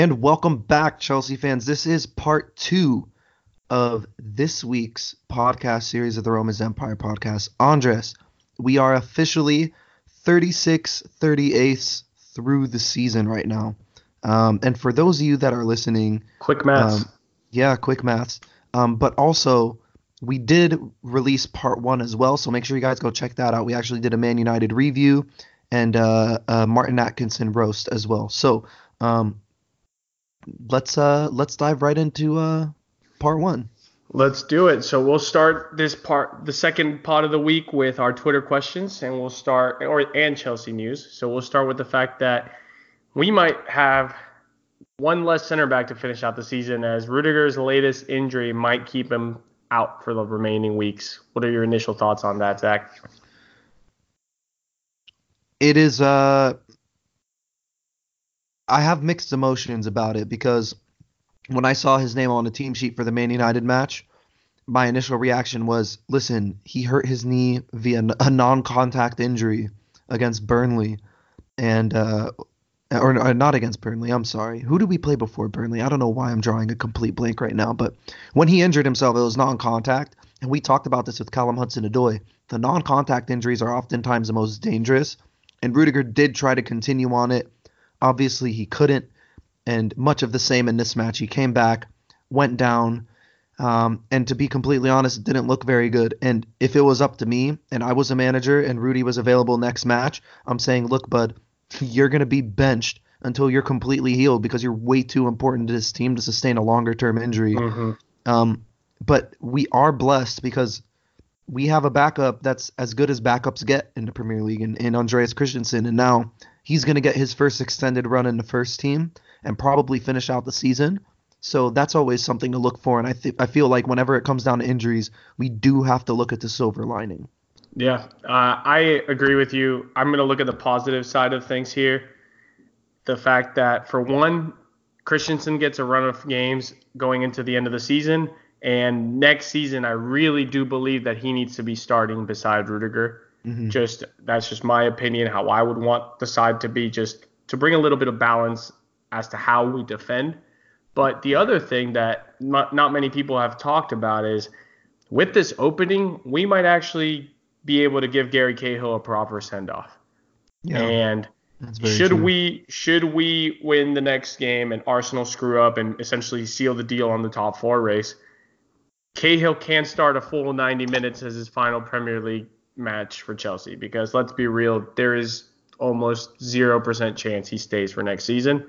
And welcome back, Chelsea fans. This is part two of this week's podcast series of the Romans Empire podcast. Andres, we are officially 36 38 through the season right now. Um, and for those of you that are listening, quick maths. Um, yeah, quick maths. Um, but also, we did release part one as well, so make sure you guys go check that out. We actually did a Man United review and uh, Martin Atkinson roast as well. So um, let's uh let's dive right into uh part one. Let's do it. So we'll start this part, the second part of the week, with our Twitter questions, and we'll start or and Chelsea news. So we'll start with the fact that we might have one less center back to finish out the season, as Rudiger's latest injury might keep him out for the remaining weeks. What are your initial thoughts on that, Zach? It is uh I have mixed emotions about it because when I saw his name on the team sheet for the Man United match, my initial reaction was, listen, he hurt his knee via a non-contact injury against Burnley, and uh, or, or, not against Burnley. I'm sorry. Who did we play before Burnley? I don't know why I'm drawing a complete blank right now. But when he injured himself, it was non-contact, and we talked about this with Callum Hudson-Odoi. The non-contact injuries are oftentimes the most dangerous, and Rudiger did try to continue on it Obviously, he couldn't, and much of the same in this match. He came back, went down, um, and to be completely honest, it didn't look very good. And if it was up to me and I was a manager and Rudy was available next match, I'm saying, look, bud, you're going to be benched until you're completely healed because you're way too important to this team to sustain a longer term injury. Mm-hmm. Um, but we are blessed because we have a backup that's as good as backups get in the Premier League and, in Andreas Christensen. And now he's going to get his first extended run in the first team and probably finish out the season. So that's always something to look for. And I th- I feel like whenever it comes down to injuries, we do have to look at the silver lining. Yeah, uh, I agree with you. I'm going to look at the positive side of things here. The fact that, for one, Christensen gets a run of games going into the end of the season. And next season, I really do believe that he needs to be starting beside Rudiger. Mm-hmm. Just that's just my opinion, how I would want the side to be, just to bring a little bit of balance as to how we defend. But the other thing that not, not many people have talked about is with this opening, we might actually be able to give Gary Cahill a proper send off. Yeah, and should true. we should we win the next game and Arsenal screw up and essentially seal the deal on the top four race, Cahill can start a full 90 minutes as his final Premier League match for Chelsea because let's be real, there is almost 0% chance he stays for next season.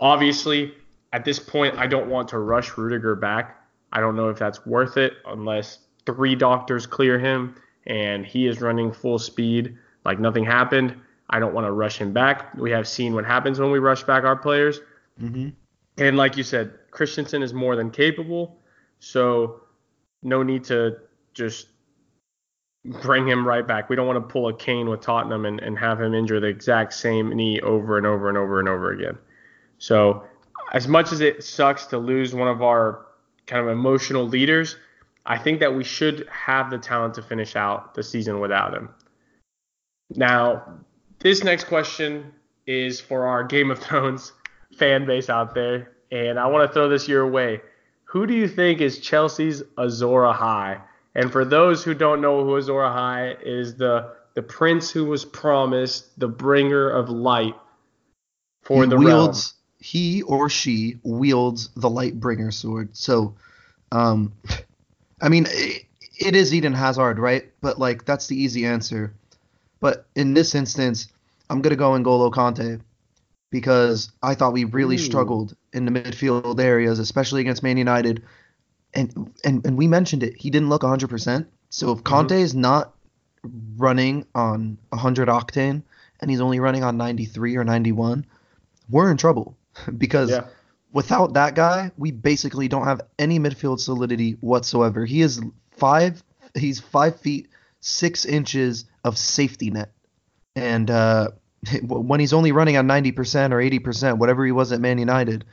Obviously, at this point, I don't want to rush Rudiger back. I don't know if that's worth it unless three doctors clear him and he is running full speed like nothing happened. I don't want to rush him back. We have seen what happens when we rush back our players. Mm-hmm. And like you said, Christensen is more than capable. So no need to just bring him right back. We don't want to pull a Kane with Tottenham and, and have him injure the exact same knee over and over and over and over again. So, as much as it sucks to lose one of our kind of emotional leaders, I think that we should have the talent to finish out the season without him. Now, this next question is for our Game of Thrones fan base out there, and I want to throw this your way. Who do you think is Chelsea's Azor Ahai? And for those who don't know who Azor Ahai is, the the prince who was promised the bringer of light for he the wields, realm. He or she wields the light bringer sword. So, um, I mean, it, it is Eden Hazard, right? But like that's the easy answer. But in this instance, I'm gonna go N'Golo Kante because I thought we really Ooh. struggled in the midfield areas, especially against Man United. And and and we mentioned it. He didn't look 100%. So if Kante mm-hmm. is not running on 100 octane and he's only running on 93 or 91, we're in trouble because yeah. without that guy, we basically don't have any midfield solidity whatsoever. He is five. He's five feet six inches of safety net, and uh, when he's only running on 90% or 80%, whatever he was at Man United,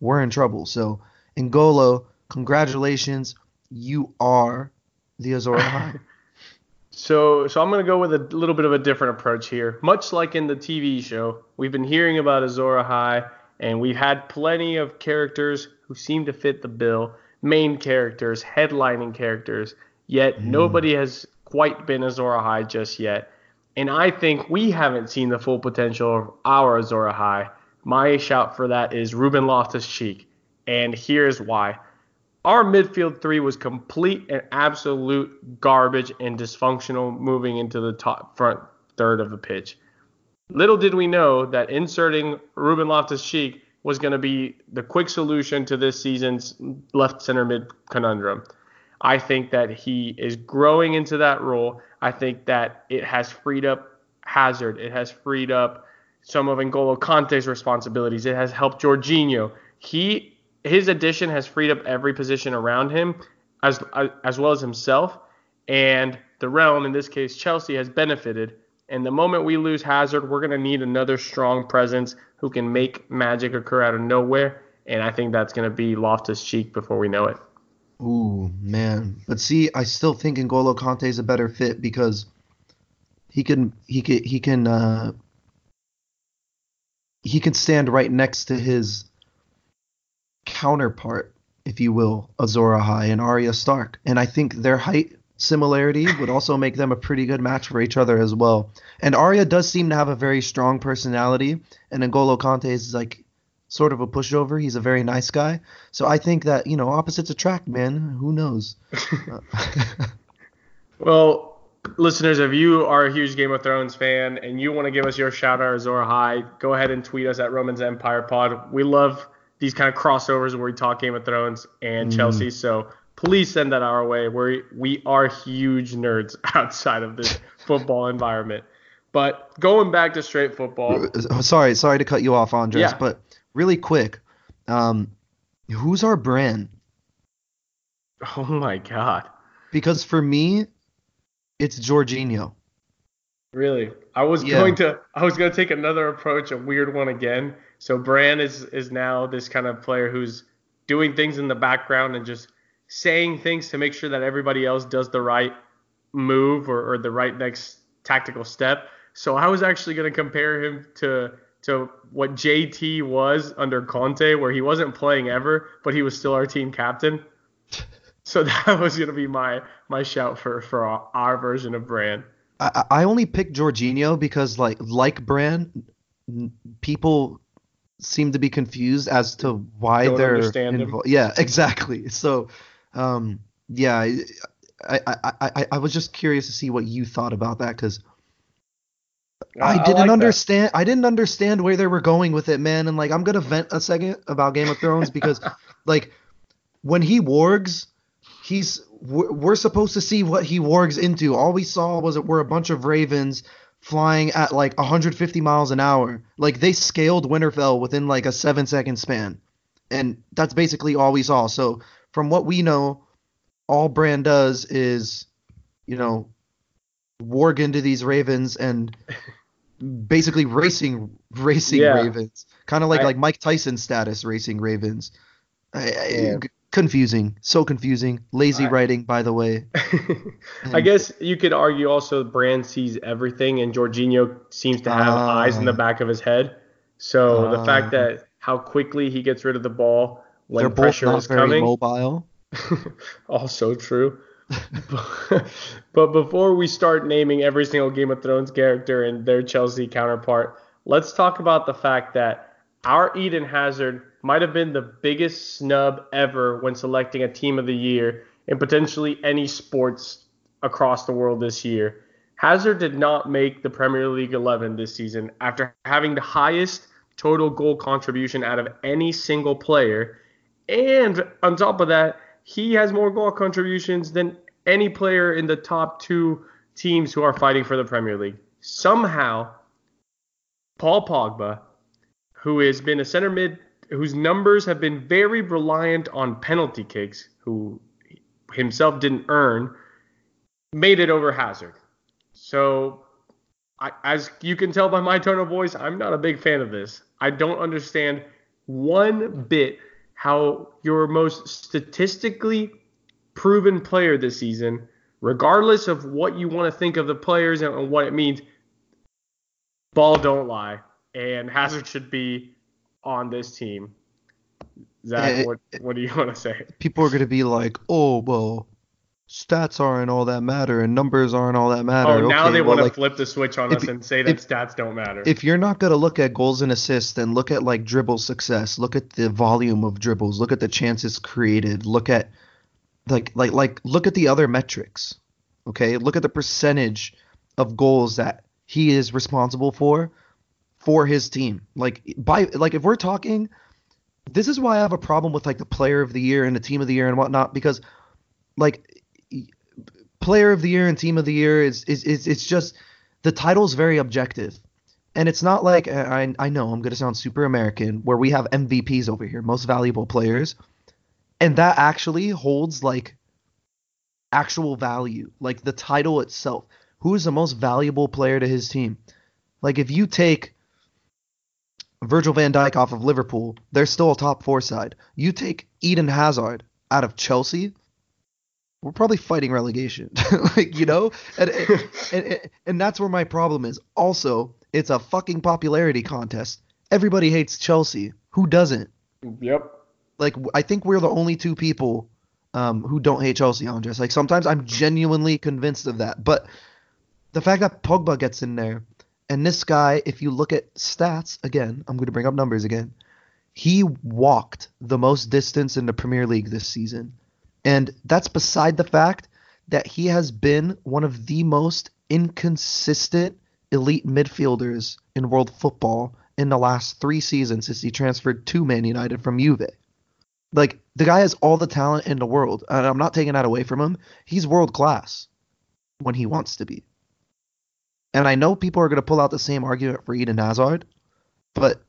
we're in trouble. So, N'Golo, congratulations. You are the Azor Ahai. so, so I'm going to go with a little bit of a different approach here. Much like in the TV show, we've been hearing about Azor Ahai And we've had plenty of characters who seem to fit the bill, main characters, headlining characters, yet mm. nobody has quite been Azor Ahai just yet. And I think we haven't seen the full potential of our Azor Ahai. My shout for that is Ruben Loftus Cheek. And here's why. Our midfield three was complete and absolute garbage and dysfunctional moving into the top front third of the pitch. Little did we know that inserting Ruben Loftus Cheek was going to be the quick solution to this season's left center mid conundrum. I think that he is growing into that role. I think that it has freed up Hazard. It has freed up some of N'Golo Kante's responsibilities. It has helped Jorginho. He his addition has freed up every position around him as as well as himself and the realm in this case Chelsea has benefited and the moment we lose Hazard we're going to need another strong presence who can make magic occur out of nowhere and I think that's going to be Loftus Cheek before we know it. Ooh, man. But see, I still think N'Golo Kante is a better fit because he can he can he can uh he can stand right next to his counterpart, if you will, Azor Ahai and Arya Stark. And I think their height similarity would also make them a pretty good match for each other as well. And Arya does seem to have a very strong personality, and N'Golo Kante is like sort of a pushover. He's a very nice guy. So I think that, you know, opposites attract, man. Who knows? well, listeners, if you are a huge Game of Thrones fan and you want to give us your shout out or Ahai, go ahead and tweet us at Romans Empire Pod. We love these kind of crossovers where we talk Game of Thrones and mm. Chelsea. So please send that our way. We we are huge nerds outside of this football environment. But going back to straight football. Sorry, sorry to cut you off, Andres, yeah. but really quick, um, who's our Bran? Oh my god. Because for me, it's Jorginho. Really? I was yeah. going to I was going to take another approach, a weird one again. So Bran is is now this kind of player who's doing things in the background and just saying things to make sure that everybody else does the right move or, or the right next tactical step. So I was actually going to compare him to to what JT was under Conte, where he wasn't playing ever, but he was still our team captain. So that was going to be my my shout for for our, our version of Bran. I, I only picked Jorginho because like like Bran, people seem to be confused as to why Don't they're involved. Yeah, exactly. So, um, yeah, I, I, I, I was just curious to see what you thought about that because I didn't I like understand. That. I didn't understand where they were going with it, man. And like, I'm gonna vent a second about Game of Thrones because, like, when he wargs, he's we're supposed to see what he wargs into. All we saw was it were a bunch of ravens flying at like 150 miles an hour. Like they scaled Winterfell within like a seven second span, and that's basically all we saw. So from what we know, all Bran does is, you know, warg into these ravens and basically racing racing yeah. ravens, kind of like I, like Mike Tyson status racing ravens. I, I, confusing, so confusing. Lazy writing, by the way. I guess you could argue also Bran sees everything, and Jorginho seems to have uh, eyes in the back of his head. So uh, the fact that how quickly he gets rid of the ball when pressure is coming, mobile. also true. but before we start naming every single Game of Thrones character and their Chelsea counterpart, let's talk about the fact that our Eden Hazard might have been the biggest snub ever when selecting a team of the year in potentially any sports across the world this year. Hazard did not make the Premier League 11 this season after having the highest total goal contribution out of any single player. And on top of that, he has more goal contributions than any player in the top two teams who are fighting for the Premier League. Somehow, Paul Pogba, who has been a center mid, whose numbers have been very reliant on penalty kicks, who himself didn't earn, made it over Hazard. So, I, as you can tell by my tone of voice, I'm not a big fan of this. I don't understand one bit how your most statistically proven player this season, regardless of what you want to think of the players and what it means, ball don't lie. And Hazard should be on this team. Zach, Eh, what, what do you want to say? People are gonna be like, oh well, stats aren't all that matter and numbers aren't all that matter. Oh, now Okay, they well, want to like, flip the switch on if us and say that if- stats don't matter. if you're not gonna look at goals and assists, then look at like dribble success. Look at the volume of dribbles. Look at the chances created. Look at like like like look at the other metrics. Okay, look at the percentage of goals that he is responsible for for his team. Like by like if we're talking, this is why I have a problem with like the player of the year and the team of the year and whatnot because like player of the year and team of the year is is, is it's just the title's very objective. And it's not like I I know I'm gonna sound super American where we have MVPs over here, most valuable players, and that actually holds like actual value, like the title itself. Who is the most valuable player to his team? Like if you take Virgil van Dijk off of Liverpool, they're still a top four side. You take Eden Hazard out of Chelsea, we're probably fighting relegation. like, you know? And, and, and, and that's where my problem is. Also, it's a fucking popularity contest. Everybody hates Chelsea. Who doesn't? yep. Like, I think we're the only two people um, who don't hate Chelsea, Andres. Like, sometimes I'm genuinely convinced of that. But the fact that Pogba gets in there, and this guy, if you look at stats, again, I'm going to bring up numbers again, he walked the most distance in the Premier League this season. And that's beside the fact that he has been one of the most inconsistent elite midfielders in world football in the last three seasons since he transferred to Man United from Juve. Like, the guy has all the talent in the world, and I'm not taking that away from him. He's world class when he wants to be. And I know people are going to pull out the same argument for Eden Hazard, but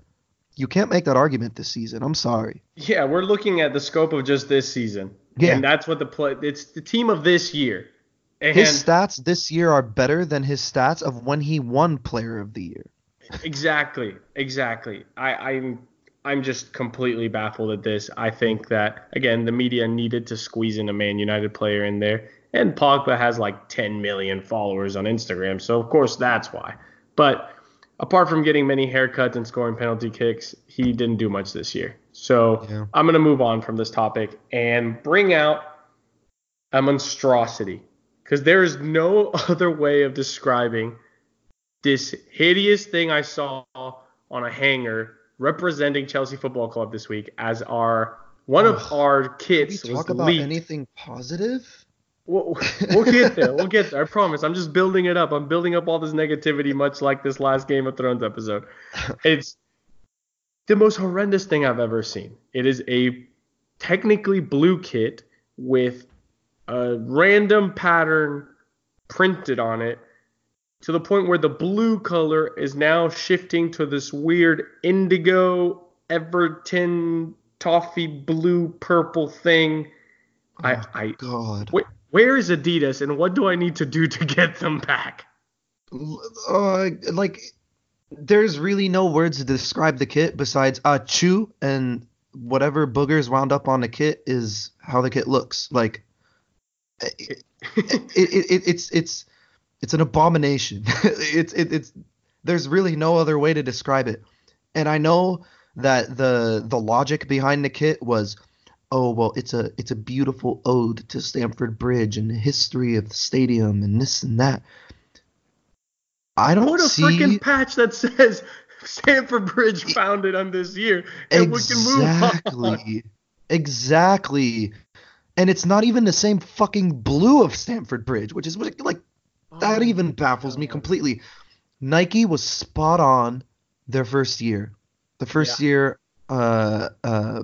you can't make that argument this season. I'm sorry. Yeah, we're looking at the scope of just this season. Yeah. And that's what the play it's the team of this year. And His stats this year are better than his stats of when he won Player of the Year. exactly, exactly. I, I'm I'm just completely baffled at this. I think that again the media needed to squeeze in a Man United player in there. And Pogba has like 10 million followers on Instagram, so of course that's why. But apart from getting many haircuts and scoring penalty kicks, he didn't do much this year. So Yeah. I'm going to move on from this topic and bring out a monstrosity because there is no other way of describing this hideous thing I saw on a hanger representing Chelsea Football Club this week as our one of Ugh. our Can we kits was talk about leaked. anything positive? We'll, we'll get there. We'll get there. I promise. I'm just building it up. I'm building up all this negativity, much like this last Game of Thrones episode. It's the most horrendous thing I've ever seen. It is a technically blue kit with a random pattern printed on it to the point where the blue color is now shifting to this weird indigo Everton toffee blue purple thing. I, Oh, I God. Wh- where is Adidas and what do I need to do to get them back? Uh, like, there's really no words to describe the kit besides uh, chew and whatever boogers wound up on the kit is how the kit looks. Like, it, it, it, it's it's it's an abomination. it's it, it's there's really no other way to describe it. And I know that the the logic behind the kit was, oh well, it's a it's a beautiful ode to Stamford Bridge and the history of the stadium and this and that. I don't Put a see freaking patch that says Stamford Bridge founded on this year, and we can move on. exactly, exactly. And it's not even the same fucking blue of Stamford Bridge, which is what like that Oh, even baffles me completely. Nike was spot on their first year. The first year, uh, uh,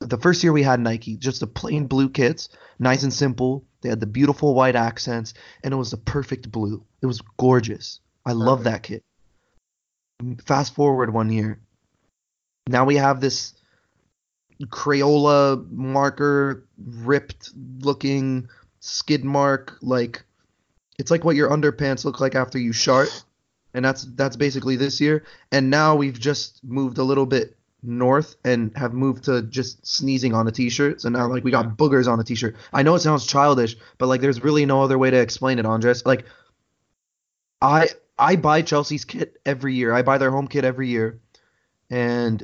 the first year we had Nike, just the plain blue kits, nice and simple. They had the beautiful white accents, and it was the perfect blue. It was gorgeous. I love that kit. Fast forward one year, now we have this Crayola marker, ripped looking skid mark, like it's like what your underpants look like after you shart, and that's that's basically this year. And now we've just moved a little bit north and have moved to just sneezing on a t-shirt. So now like we got boogers on a t-shirt. I know it sounds childish, but like there's really no other way to explain it, Andres. Like I I buy Chelsea's kit every year. I buy their home kit every year. and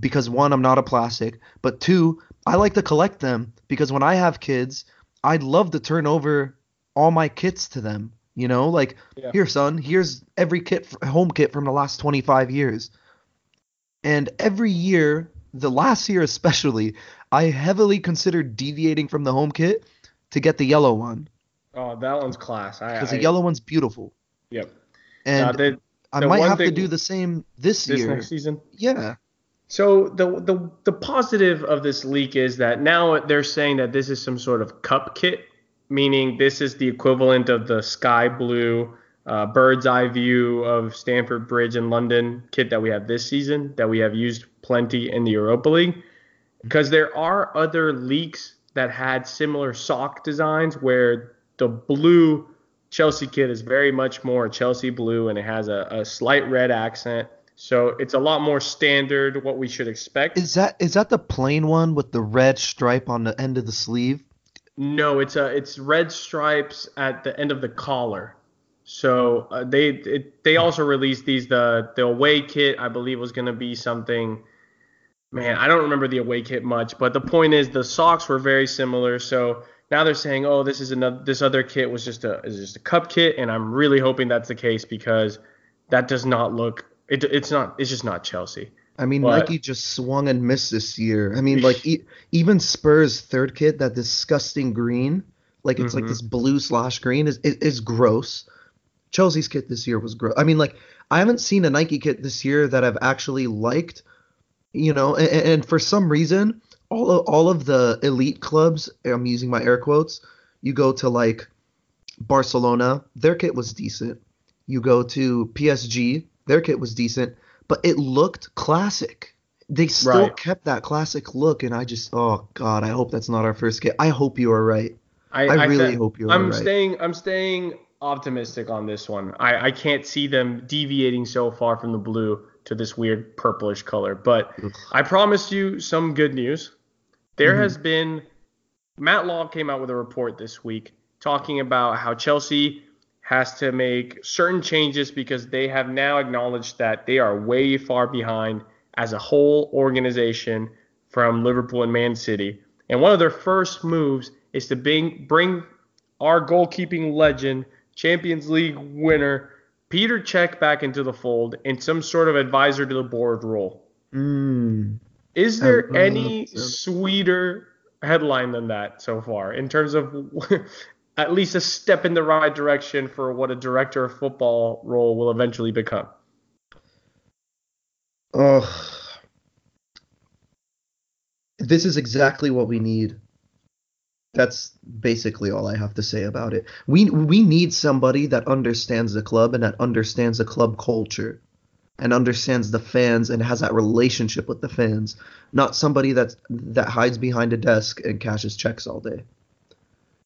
because one, I'm not a plastic, but two, I like to collect them because when I have kids, I'd love to turn over all my kits to them. You know, like Yeah. here, son, here's every kit, home kit from the last 25 years. And every year, the last year especially, I heavily considered deviating from the home kit to get the yellow one Oh, that one's class. I, because the yellow one's beautiful. Yep. And Uh, I might have to do the same this, this year. next season. Yeah. So the the the positive of this leak is that now they're saying that this is some sort of cup kit, meaning this is the equivalent of the sky blue uh, bird's eye view of Stamford Bridge in London kit that we have this season that we have used plenty in the Europa League. Because there are other leaks that had similar sock designs where the blue Chelsea kit is very much more Chelsea blue and it has a, a slight red accent. So it's a lot more standard what we should expect. Is that is that the plain one with the red stripe on the end of the sleeve? No, it's a it's red stripes at the end of the collar. So uh, they it, they also released these the the away kit I believe was going to be something man, I don't remember the away kit much, but the point is the socks were very similar. So now they're saying, "Oh, this is another this other kit was just a is just a cup kit," and I'm really hoping that's the case because that does not look it, it's not it's just not Chelsea. I mean, But- Nike just swung and missed this year. I mean, like e- even Spurs' third kit, that disgusting green, like it's like Mhm. this blue slash green, is is, is gross. Chelsea's kit this year was gross. I mean, like I haven't seen a Nike kit this year that I've actually liked. You know, and, and for some reason, all of, all of the elite clubs, I'm using my air quotes. You go to like Barcelona, their kit was decent. You go to PSG, their kit was decent, but it looked classic. They still Right. kept that classic look, and I just, oh god, I hope that's not our first kit. I hope you are right. I, I really said- hope you're I'm right. staying. I'm staying optimistic on this one. I, I can't see them deviating so far from the blue to this weird purplish color. But I promised you some good news. There Mhm. has been Matt Law came out with a report this week talking about how Chelsea has to make certain changes because they have now acknowledged that they are way far behind as a whole organization from Liverpool and Man City. And one of their first moves is to bring bring our goalkeeping legend, Champions League winner Peter Cech back into the fold in some sort of advisor to the board role. Mm. Is there any sweeter headline than that so far in terms of at least a step in the right direction for what a director of football role will eventually become? Ugh. This is exactly what we need. That's basically all I have to say about it. We we need somebody that understands the club and that understands the club culture and understands the fans and has that relationship with the fans, not somebody that's that hides behind a desk and cashes checks all day.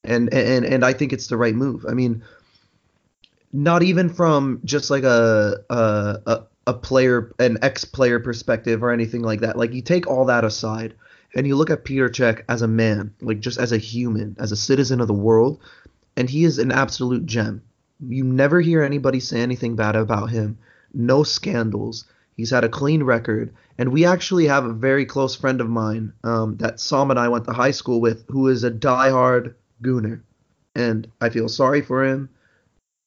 And and and I think it's the right move. I mean, not even from just like a a a, a player an ex player perspective or anything like that. Like you take all that aside and you look at Peter Cech as a man, like just as a human, as a citizen of the world, and he is an absolute gem. You never hear anybody say anything bad about him. No scandals. He's had a clean record, and we actually have a very close friend of mine um, that Sam and I went to high school with, who is a diehard Gooner, and I feel sorry for him.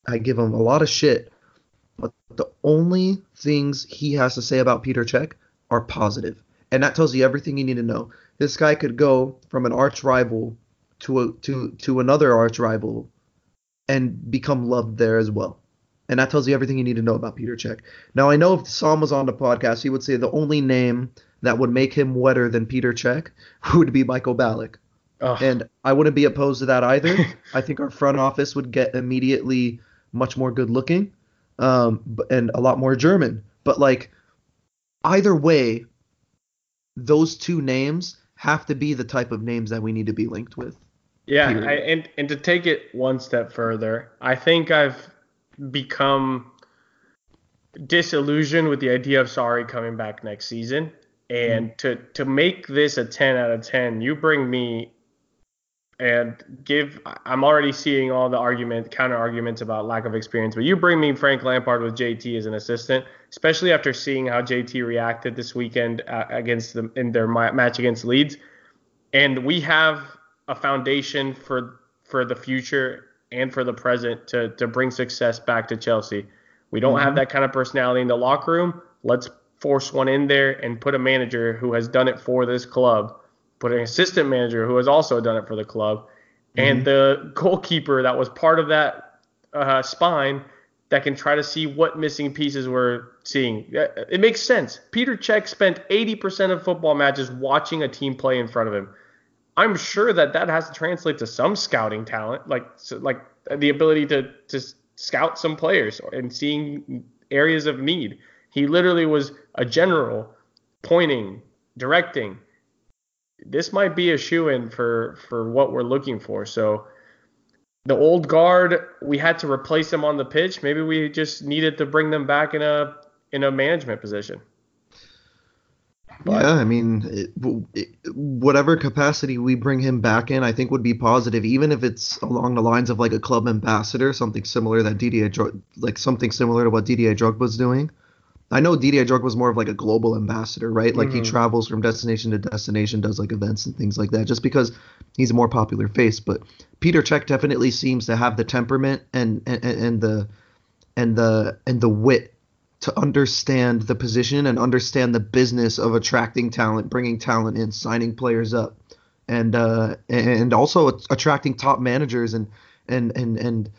I give him a lot of shit, but the only things he has to say about Peter Cech are positive, and that tells you everything you need to know. This guy could go from an arch rival to a, to to another arch rival, and become loved there as well. And that tells you everything you need to know about Peter Cech. Now I know if Sam was on the podcast, he would say the only name that would make him wetter than Peter Cech would be Michael Ballack. Ugh. And I wouldn't be opposed to that either. I think our front office would get immediately much more good looking um, and a lot more German. But like either way, those two names have to be the type of names that we need to be linked with. Yeah, I, and and to take it one step further, I think I've become disillusioned with the idea of Sarri coming back next season. And mm-hmm. to to make this a 10 out of 10, you bring me and give. I'm already seeing all the argument, counter arguments about lack of experience. But you bring me Frank Lampard with JT as an assistant, especially after seeing how JT reacted this weekend uh, against them in their match against Leeds, and we have a foundation for for the future and for the present to to bring success back to Chelsea. We don't mm-hmm. have that kind of personality in the locker room. Let's force one in there and put a manager who has done it for this club put an assistant manager who has also done it for the club, mm-hmm. and the goalkeeper that was part of that uh, spine that can try to see what missing pieces we're seeing. It makes sense. Peter Cech spent 80% of football matches watching a team play in front of him. I'm sure that that has to translate to some scouting talent, like like the ability to to scout some players and seeing areas of need. He literally was a general pointing, directing, this might be a shoe in for for what we're looking for. So the old guard, we had to replace them on the pitch. Maybe we just needed to bring them back in a in a management position. But, yeah, I mean, it, it, whatever capacity we bring him back in, I think would be positive, even if it's along the lines of like a club ambassador, something similar that DDA, like something similar to what DDA Drug was doing. I know Didier Drogba was more of like a global ambassador, right? Like mm-hmm. he travels from destination to destination, does like events and things like that, just because he's a more popular face. But Peter Cech definitely seems to have the temperament and and, and the and the and the wit to understand the position and understand the business of attracting talent, bringing talent in, signing players up, and uh, and also attracting top managers and and and and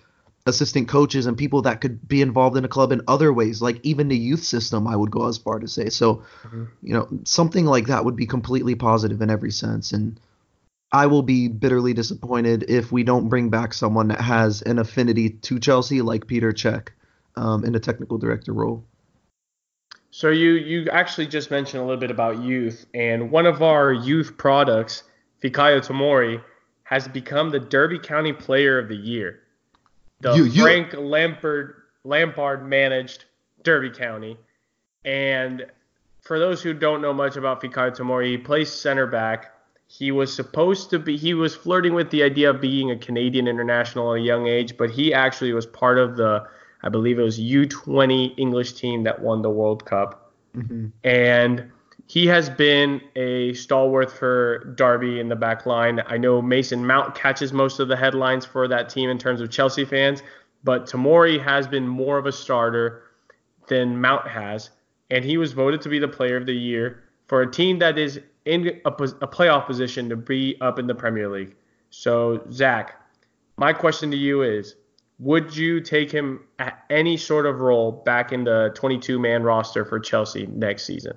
assistant coaches and people that could be involved in a club in other ways, like even the youth system, I would go as far to say. So, mm-hmm. you know, something like that would be completely positive in every sense. And I will be bitterly disappointed if we don't bring back someone that has an affinity to Chelsea like Petr Cech um, in a technical director role. So you you actually just mentioned a little bit about youth, and one of our youth products, Fikayo Tomori, has become the Derby County Player of the Year the you, you. Frank Lampard Lampard managed Derby County. And for those who don't know much about Fikayo Tomori, he plays center back. He was supposed to be he was flirting with the idea of being a Canadian international at a young age, but he actually was part of the I believe it was U20 English team that won the World Cup. Mm-hmm. And he has been a stalwart for Derby in the back line. I know Mason Mount catches most of the headlines for that team in terms of Chelsea fans, but Tomori has been more of a starter than Mount has, and he was voted to be the player of the year for a team that is in a, a playoff position to be up in the Premier League. So, Zach, my question to you is would you take him at any sort of role back in the 22 man roster for Chelsea next season?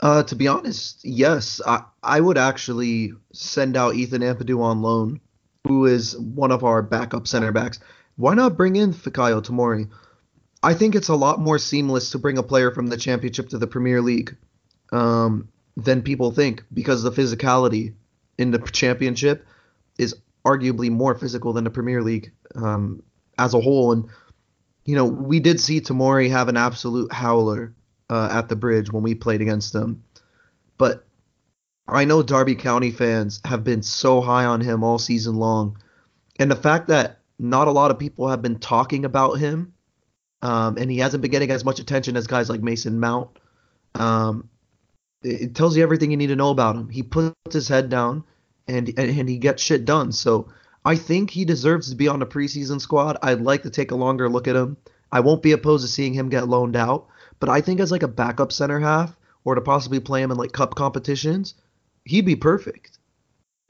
Uh, to be honest, yes. I, I would actually send out Ethan Ampadu on loan, who is one of our backup center backs. Why not bring in Fikayo Tomori? I think it's a lot more seamless to bring a player from the championship to the Premier League um, than people think because the physicality in the championship is arguably more physical than the Premier League um, as a whole. And, you know, we did see Tomori have an absolute howler uh, at the bridge when we played against them. But I know Derby County fans have been so high on him all season long. And the fact that not a lot of people have been talking about him, um, and he hasn't been getting as much attention as guys like Mason Mount, um, it, it, tells you everything you need to know about him. He puts his head down and, and, and he gets shit done. So I think he deserves to be on the preseason squad. I'd like to take a longer look at him. I won't be opposed to seeing him get loaned out. But I think as like a backup center half, or to possibly play him in like cup competitions, he'd be perfect.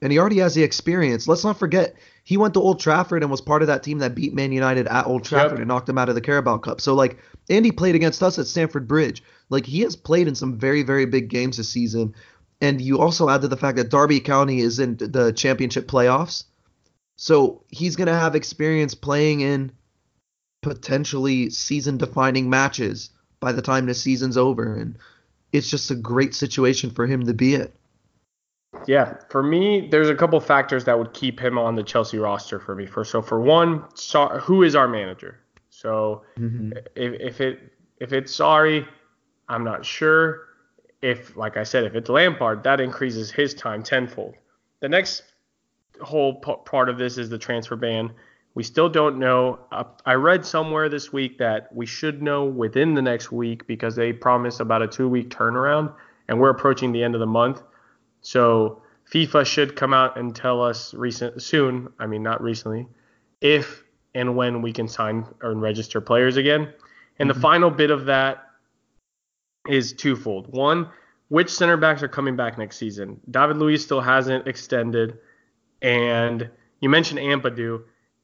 And he already has the experience. Let's not forget, he went to Old Trafford and was part of that team that beat Man United at Old Trafford yep. and knocked him out of the Carabao Cup. So like Andy played against us at Stamford Bridge. Like he has played in some very very big games this season. And you also add to the fact that Derby County is in the championship playoffs. So he's going to have experience playing in potentially season defining matches by the time the season's over. And it's just a great situation for him to be in. Yeah, for me, there's a couple factors that would keep him on the Chelsea roster for me. For so for one, so, who is our manager? So mm-hmm. if, if it if it's Sarri, I'm not sure. If like I said, if it's Lampard, that increases his time tenfold. The next whole part of this is the transfer ban. We still don't know. Uh, I read somewhere this week that we should know within the next week because they promised about a two week turnaround, and we're approaching the end of the month. So FIFA should come out and tell us recent soon. I mean, not recently, if and when we can sign or register players again. And mm-hmm. the final bit of that is twofold. One, which center backs are coming back next season? David Luiz still hasn't extended, and you mentioned Ampadu.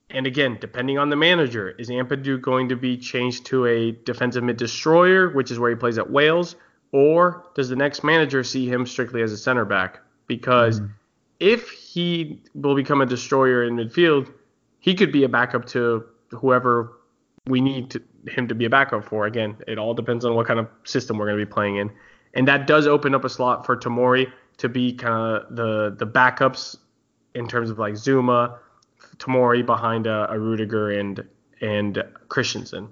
And again, depending on the manager, is Ampadu going to be changed to a defensive mid destroyer, which is where he plays at Wales, or does the next manager see him strictly as a center back? Because mm. if he will become a destroyer in midfield, he could be a backup to whoever we need to, him to be a backup for. Again, it all depends on what kind of system we're going to be playing in, and that does open up a slot for Tomori to be kind of the the backups in terms of like Zouma, Tomori behind a, a Rudiger and and Christensen.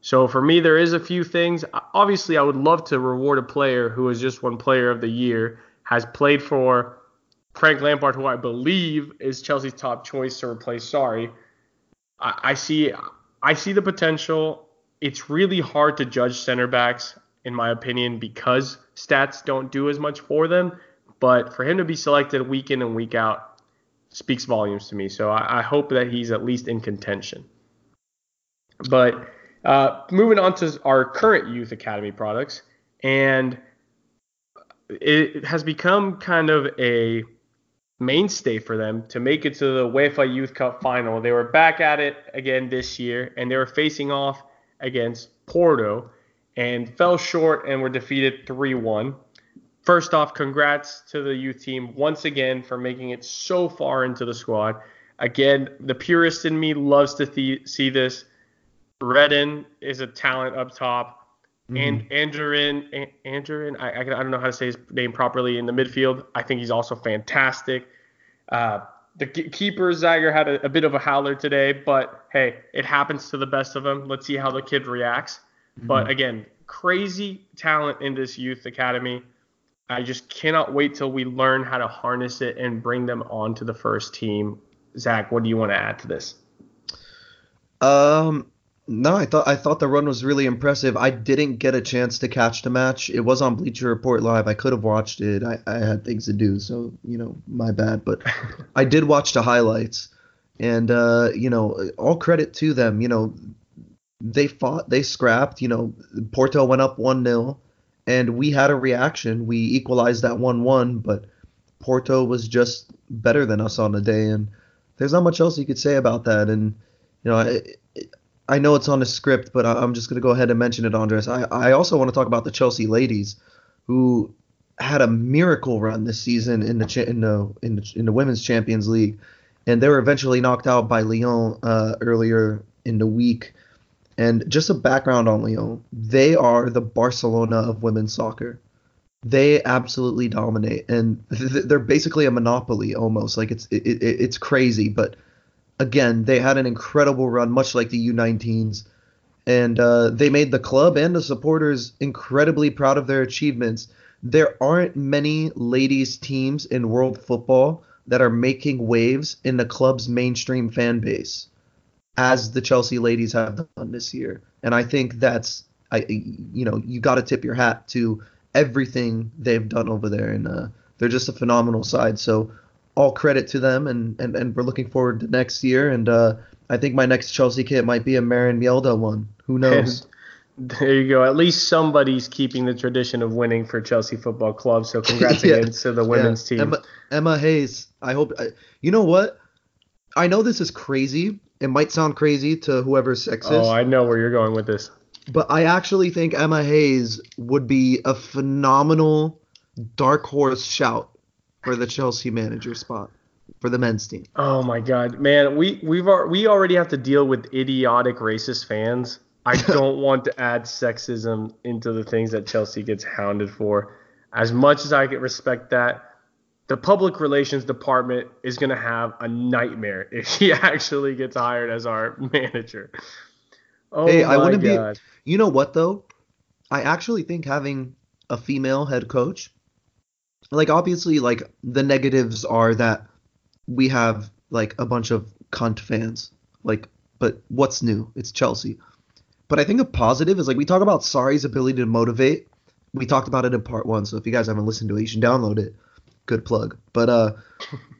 So for me, there is a few things. Obviously, I would love to reward a player who is just one player of the year, has played for Frank Lampard, who I believe is Chelsea's top choice to replace Sarri. I, I see I see the potential. It's really hard to judge center backs, in my opinion, because stats don't do as much for them. But for him to be selected week in and week out speaks volumes to me. So I, I hope that he's at least in contention. But uh, moving on to our current youth academy products, and it has become kind of a mainstay for them to make it to the UEFA Youth Cup final. They were back at it again this year, and they were facing off against Porto and fell short and were defeated 3 1. First off, congrats to the youth team once again for making it so far into the squad. Again, the purist in me loves to th- see this. Redan is a talent up top. Mm-hmm. And Andrew Andrew I, I don't know how to say his name properly in the midfield. I think he's also fantastic. Uh, the keeper Ziger had a, a, bit of a howler today, but hey, it happens to the best of them. Let's see how the kid reacts. Mm-hmm. But again, crazy talent in this youth academy. I just cannot wait till we learn how to harness it and bring them onto the first team. Zach, what do you want to add to this? Um, no, I thought I thought the run was really impressive. I didn't get a chance to catch the match. It was on Bleacher Report live. I could have watched it. I, I had things to do, so you know, my bad. But I did watch the highlights, and uh, you know, all credit to them. You know, they fought, they scrapped. You know, Porto went up one 0 and we had a reaction. We equalized that one one, but Porto was just better than us on the day, and there's not much else you could say about that. And you know, it, I know it's on the script, but I'm just going to go ahead and mention it, Andres. I, I also want to talk about the Chelsea ladies, who had a miracle run this season in the in the in the, in the women's Champions League, and they were eventually knocked out by Lyon uh, earlier in the week. And just a background on Lyon, they are the Barcelona of women's soccer. They absolutely dominate, and they're basically a monopoly almost. Like it's it, it, it's crazy, but again, they had an incredible run, much like the U19s, and uh, they made the club and the supporters incredibly proud of their achievements. There aren't many ladies teams in world football that are making waves in the club's mainstream fan base, as the Chelsea ladies have done this year. And I think that's, I, you know, you got to tip your hat to everything they've done over there, and uh, they're just a phenomenal side. So all credit to them, and, and, and we're looking forward to next year. And uh, I think my next Chelsea kit might be a Maren Mjelde one. Who knows? There you go. At least somebody's keeping the tradition of winning for Chelsea Football Club. So congrats yeah. again to the women's yeah. team. Emma, Emma, Hayes. I hope. I, you know what? I know this is crazy. It might sound crazy to whoever's sexist. Oh, I know where you're going with this. But I actually think Emma Hayes would be a phenomenal dark horse shout for the Chelsea manager spot for the men's team. Oh my god, man, we we've we already have to deal with idiotic racist fans. I don't want to add sexism into the things that Chelsea gets hounded for. As much as I can respect that, the public relations department is going to have a nightmare if he actually gets hired as our manager. Oh hey, I wouldn't God. be. You know what though? I actually think having a female head coach like obviously like the negatives are that we have like a bunch of cunt fans. Like, but what's new? It's Chelsea. But I think a positive is like we talk about Sarri's ability to motivate. We talked about it in part one, so if you guys haven't listened to it, you should download it. Good plug. But uh,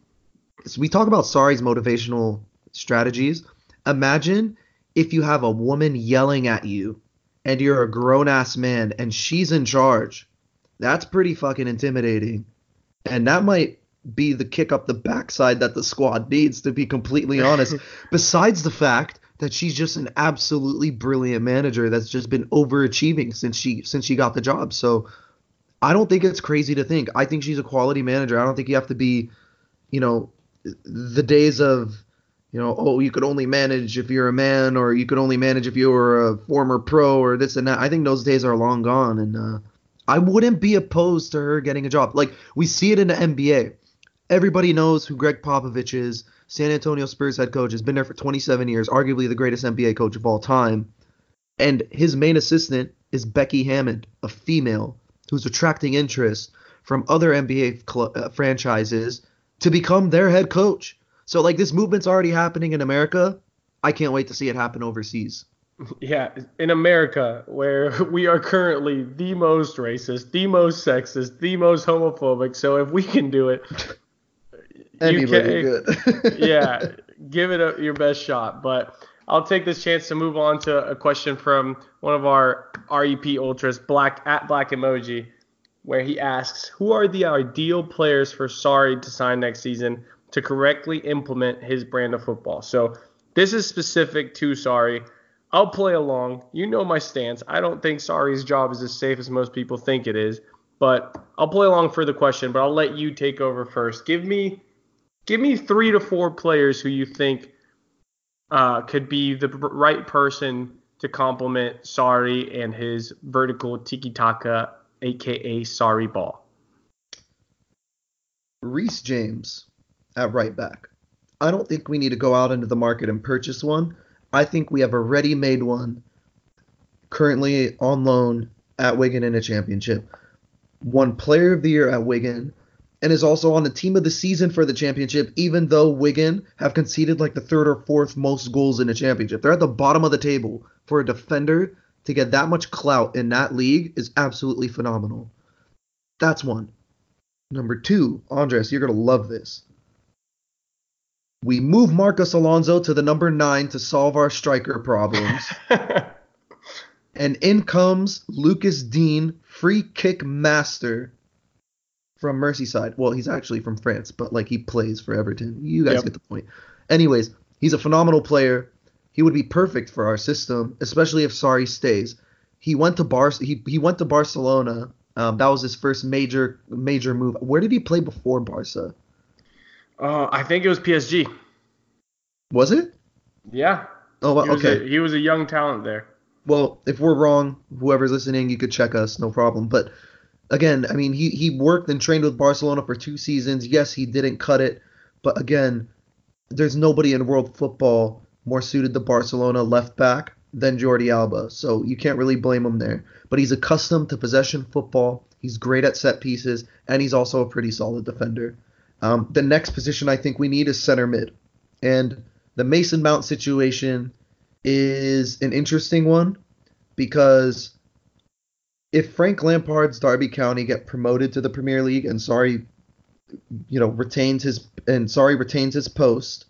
so we talk about Sarri's motivational strategies. Imagine if you have a woman yelling at you and you're a grown ass man and she's in charge. That's pretty fucking intimidating. And that might be the kick up the backside that the squad needs, to be completely honest. Besides the fact that she's just an absolutely brilliant manager that's just been overachieving since she since she got the job. So I don't think it's crazy to think. I think she's a quality manager. I don't think you have to be, you know, the days of you know, oh, you could only manage if you're a man, or you could only manage if you were a former pro, or this and that. I think those days are long gone, and uh, I wouldn't be opposed to her getting a job. Like we see it in the NBA. Everybody knows who Gregg Popovich is. San Antonio Spurs head coach has been there for 27 years, arguably the greatest NBA coach of all time. And his main assistant is Becky Hammon, a female who's attracting interest from other NBA cl- uh, franchises to become their head coach. So like this movement's already happening in America. I can't wait to see it happen overseas. Yeah, in America, where we are currently the most racist, the most sexist, the most homophobic. So if we can do it, Anybody good. yeah, give it a, your best shot. But I'll take this chance to move on to a question from one of our REP ultras, Black at Black Emoji, where he asks, "Who are the ideal players for Sarri to sign next season to correctly implement his brand of football?" So this is specific to Sarri. I'll play along. You know my stance. I don't think Sarri's job is as safe as most people think it is, but I'll play along for the question. But I'll let you take over first. Give me Give me three to four players who you think uh, could be the right person to complement Sarri and his vertical tiki taka, aka Sarri ball. Reece James at right back. I don't think we need to go out into the market and purchase one. I think we have a ready made one currently on loan at Wigan in a championship. One player of the year at Wigan and is also on the team of the season for the championship, even though Wigan have conceded like the third or fourth most goals in the championship. They're at the bottom of the table. For a defender to get that much clout in that league is absolutely phenomenal. That's one. Number two, Andres, you're going to love this. We move Marcos Alonso to the number nine to solve our striker problems. and in comes Lucas Digne, free kick master from Merseyside. Well, he's actually from France, but like he plays for Everton. You guys yep. get the point. Anyways, he's a phenomenal player. He would be perfect for our system, especially if Sarri stays. He went to Bar he, he went to Barcelona. Um, that was his first major major move. Where did he play before Barca? Uh, I think it was PSG. Was it? Yeah. Oh, he okay. A, he was a young talent there. Well, if we're wrong, whoever's listening, you could check us, no problem. But again, I mean, he, he worked and trained with Barcelona for two seasons. Yes, he didn't cut it, but again, there's nobody in world football more suited to Barcelona left back than Jordi Alba. So you can't really blame him there. But he's accustomed to possession football. He's great at set pieces, and he's also a pretty solid defender. Um, the next position I think we need is center mid. And the Mason Mount situation is an interesting one because if Frank Lampard's Derby County get promoted to the Premier League and Sarri, you know, retains his and Sarri retains his post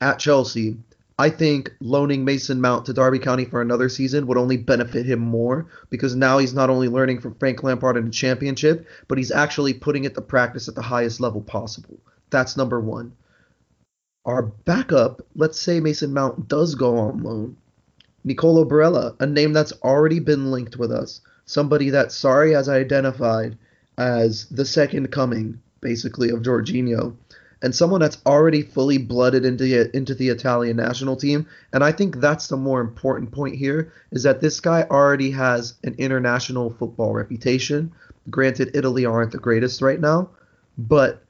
at Chelsea, I think loaning Mason Mount to Derby County for another season would only benefit him more because now he's not only learning from Frank Lampard in the championship, but he's actually putting it to practice at the highest level possible. That's number one. Our backup, let's say Mason Mount does go on loan Nicolo Barella, a name that's already been linked with us. Somebody that Sarri has identified as the second coming, basically, of Jorginho. And someone that's already fully blooded into the, into the Italian national team. And I think that's the more important point here is that this guy already has an international football reputation. Granted, Italy aren't the greatest right now, but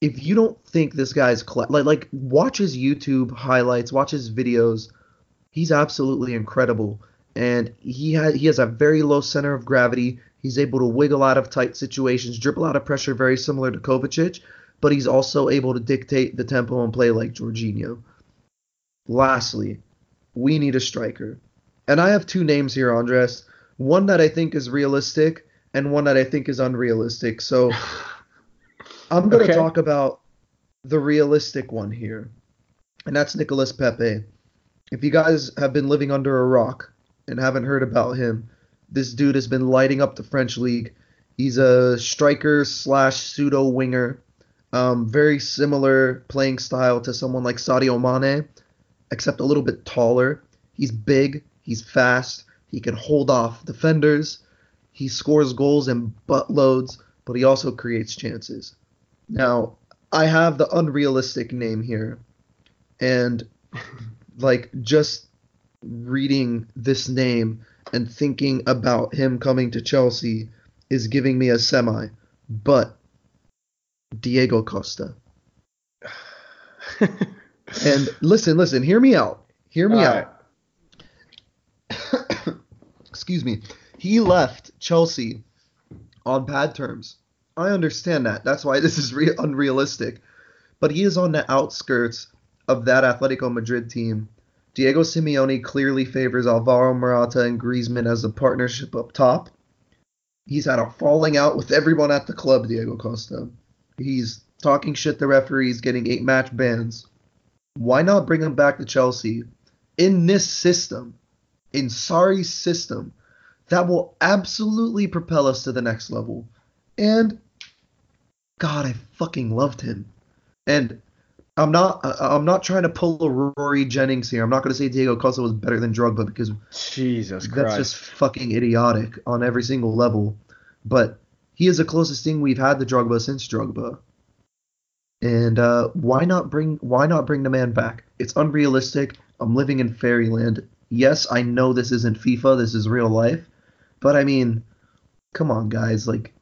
if you don't think this guy's like like watch his YouTube highlights, watch his videos, he's absolutely incredible. And he has he has a very low center of gravity. He's able to wiggle out of tight situations, dribble out of pressure, very similar to Kovacic. but he's also able to dictate the tempo and play like Jorginho. Lastly, we need a striker. And I have two names here, Andres. One that I think is realistic and one that I think is unrealistic. So I'm going to Okay. talk about the realistic one here. And that's Nicolas Pepe. If you guys have been living under a rock and haven't heard about him, this dude has been lighting up the French league. He's a striker slash pseudo winger. Um, very similar playing style to someone like Sadio Mane, except a little bit taller. He's big, he's fast, he can hold off defenders, he scores goals in buttloads, but he also creates chances. Now, I have the unrealistic name here, and like just reading this name and thinking about him coming to Chelsea is giving me a semi, but Diego Costa. And listen, listen, hear me out. Hear me All out. Excuse me. He left Chelsea on bad terms. I understand that. That's why this is re- unrealistic. But he is on the outskirts of that Atletico Madrid team. Diego Simeone clearly favors Alvaro Morata and Griezmann as a partnership up top. He's had a falling out with everyone at the club, Diego Costa. He's talking shit to referees, getting eight match bans. Why not bring him back to Chelsea in this system, in Sarri's system, that will absolutely propel us to the next level? And God, I fucking loved him. And I'm not I'm not trying to pull a Rory Jennings here. I'm not going to say Diego Costa was better than Drogba because Jesus that's Christ. just fucking idiotic on every single level. But he is the closest thing we've had to Drogba since Drogba. And uh, why not bring why not bring the man back? It's unrealistic. I'm living in fairyland. Yes, I know this isn't FIFA. This is real life. But I mean, come on, guys. Like,